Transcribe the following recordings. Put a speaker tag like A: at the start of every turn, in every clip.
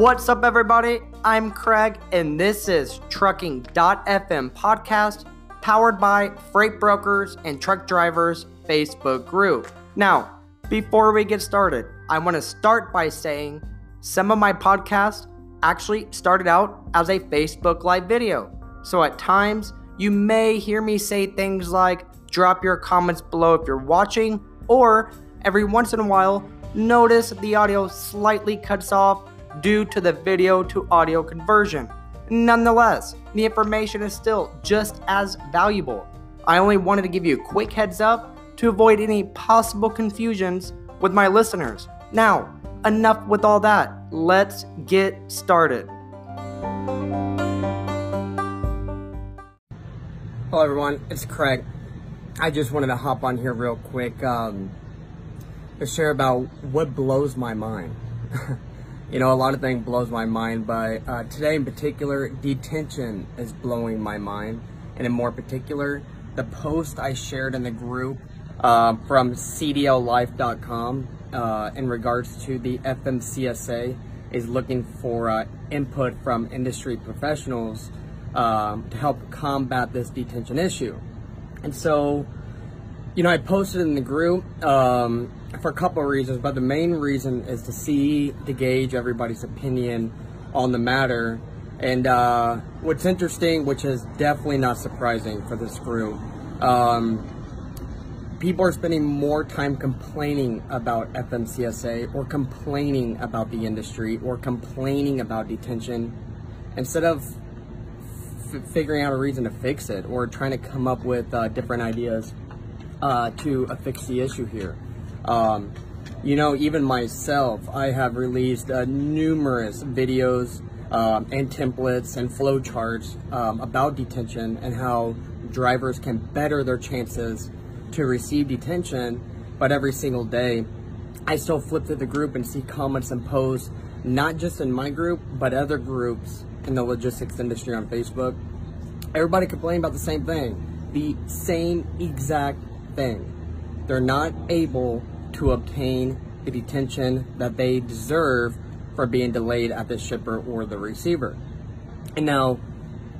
A: What's up, everybody? I'm Craig, and this is Trucking.fm podcast powered by Freight Brokers and Truck Drivers Facebook group. Now, before we get started, I want to start by saying some of my podcasts actually started out as a Facebook Live video. So at times, you may hear me say things like drop your comments below if you're watching, or every once in a while, notice the audio slightly cuts off due to the video to audio conversion. Nonetheless, the information is still just as valuable. I only wanted to give you a quick heads up to avoid any possible confusions with my listeners. Now, enough with all that. Let's get started. Hello, everyone. It's Craig. I just wanted to hop on here real quick um, to share about what blows my mind. you know, a lot of things blows my mind, but uh, today in particular, detention is blowing my mind. And in more particular, the post I shared in the group uh, from CDLLife.com uh, in regards to the FMCSA is looking for uh, input from industry professionals um, to help combat this detention issue. And so, you know, I posted in the group um, for a couple of reasons, but the main reason is to see, to gauge everybody's opinion on the matter. And uh, what's interesting, which is definitely not surprising for this group, um, people are spending more time complaining about FMCSA or complaining about the industry or complaining about detention instead of figuring out a reason to fix it or trying to come up with uh, different ideas uh, to fix the issue here. Um, you know, even myself, I have released uh, numerous videos um, and templates and flowcharts um, about detention and how drivers can better their chances to receive detention, but every single day, I still flip through the group and see comments and posts, not just in my group, but other groups in the logistics industry on Facebook. Everybody complaining about the same thing, the same exact thing. They're not able to obtain the detention that they deserve for being delayed at the shipper or the receiver. And now,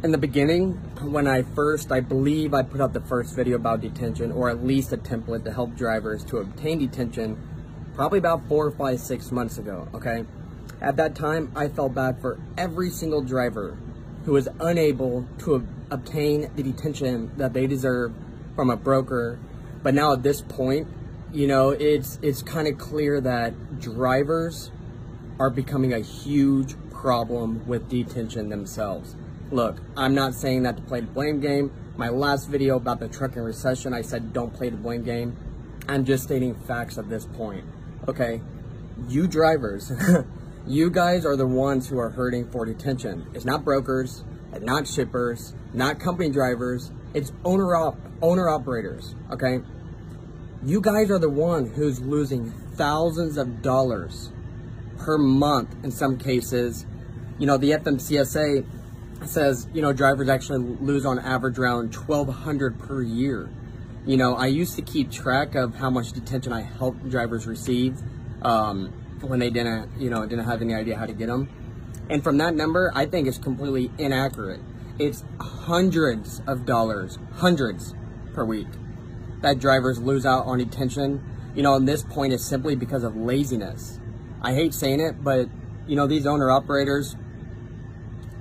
A: in the beginning, when I first, I believe I put out the first video about detention, or at least a template to help drivers to obtain detention, probably about four or five, six months ago, okay? At that time, I felt bad for every single driver who was unable to obtain the detention that they deserve from a broker. But now at this point, you know, it's it's kind of clear that drivers are becoming a huge problem with detention themselves. Look, I'm not saying that to play the blame game. My last video about the trucking recession, I said don't play the blame game. I'm just stating facts at this point. Okay, you drivers, you guys are the ones who are hurting for detention. It's not brokers, not shippers, not company drivers. It's owner op owner operators. Okay, you guys are the one who's losing thousands of dollars per month in some cases. You know, the FMCSA says, you know, drivers actually lose on average around 1200 per year. You know, I used to keep track of how much detention I helped drivers receive um, when they didn't, you know, didn't have any idea how to get them. And from that number, I think it's completely inaccurate. It's hundreds of dollars, hundreds per week that drivers lose out on detention. You know, and this point is simply because of laziness. I hate saying it, but, you know, these owner operators,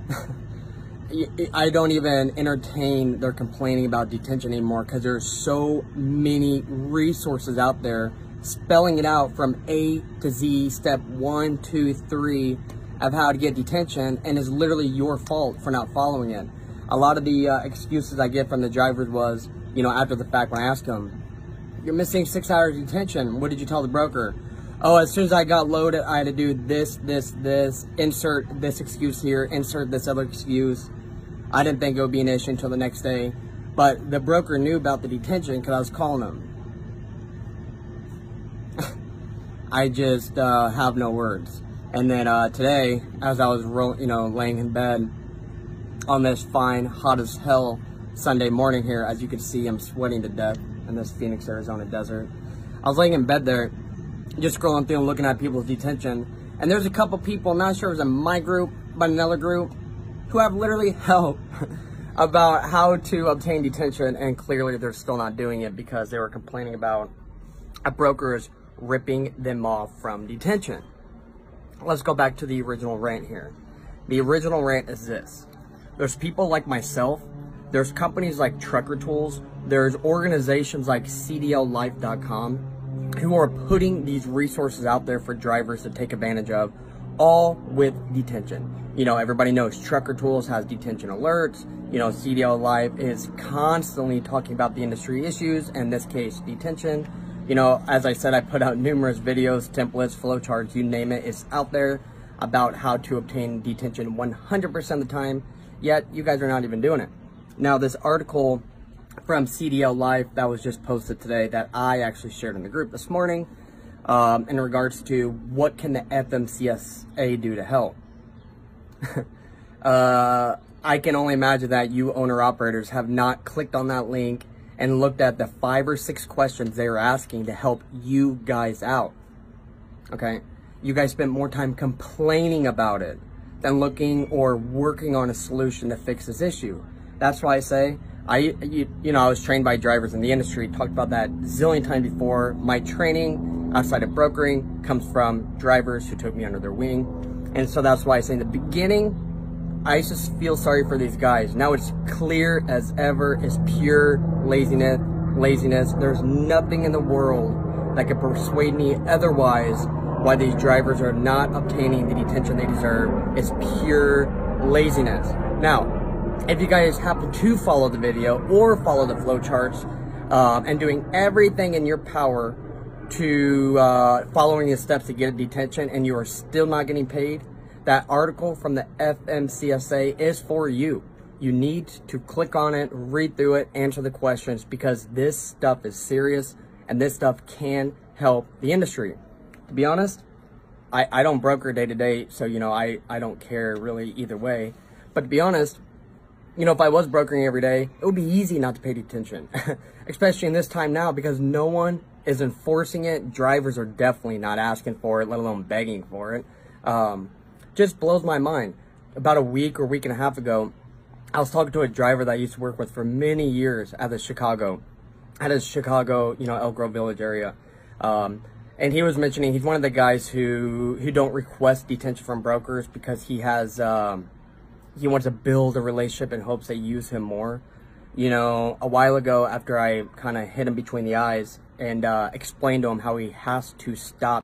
A: I don't even entertain their complaining about detention anymore because there's so many resources out there spelling it out from A to Z, step one, two, three of how to get detention, and it's literally your fault for not following it. A lot of the uh, excuses I get from the drivers was, you know, after the fact when I asked them, you're missing six hours detention. What did you tell the broker? Oh, as soon as I got loaded, I had to do this, this, this, insert this excuse here, insert this other excuse. I didn't think it would be an issue until the next day. But the broker knew about the detention because I was calling him. I just uh, have no words. And then uh, today, as I was, you know, laying in bed on this fine, hot as hell Sunday morning here, as you can see, I'm sweating to death in this Phoenix, Arizona desert. I was laying in bed there, just scrolling through and looking at people's detention, And there's a couple people, not sure if it was in my group, but another group, who have literally helped about how to obtain detention, and clearly they're still not doing it because they were complaining about a broker's ripping them off from detention. Let's go back to the original rant here. The original rant is this. There's people like myself, there's companies like Trucker Tools, there's organizations like CDLLife.com who are putting these resources out there for drivers to take advantage of, all with detention. You know, everybody knows Trucker Tools has detention alerts. You know, CDL Life is constantly talking about the industry issues, in this case, detention. You know, as I said, I put out numerous videos, templates, flowcharts, you name it, it's out there about how to obtain detention 100% of the time, yet you guys are not even doing it. Now, this article from CDL Life that was just posted today that I actually shared in the group this morning um, in regards to what can the FMCSA do to help. uh, I can only imagine that you owner operators have not clicked on that link and looked at the five or six questions they were asking to help you guys out. Okay? You guys spent more time complaining about it than looking or working on a solution to fix this issue. That's why I say, I, you, you know, I was trained by drivers in the industry, talked about that zillion times before. My training outside of brokering comes from drivers who took me under their wing. And so that's why I say in the beginning, I just feel sorry for these guys. Now it's clear as ever, it's pure laziness. Laziness. There's nothing in the world that could persuade me otherwise why these drivers are not obtaining the detention they deserve. It's pure laziness. Now, if you guys happen to follow the video or follow the flowcharts um, and doing everything in your power to uh, following the steps to get a detention and you are still not getting paid, that article from the FMCSA is for you. You need to click on it, read through it, answer the questions because this stuff is serious and this stuff can help the industry. To be honest, I, I don't broker day to day, so you know I, I don't care really either way. But to be honest, you know, if I was brokering every day, it would be easy not to pay attention, especially in this time now because no one is enforcing it. Drivers are definitely not asking for it, let alone begging for it. Um, just blows my mind. About a week or week and a half ago, I was talking to a driver that I used to work with for many years at the Chicago, at his Chicago, you know, Elk Grove Village area. Um, and he was mentioning he's one of the guys who who don't request detention from brokers because he has um, he wants to build a relationship and hopes they use him more. You know, a while ago after I kind of hit him between the eyes and uh, explained to him how he has to stop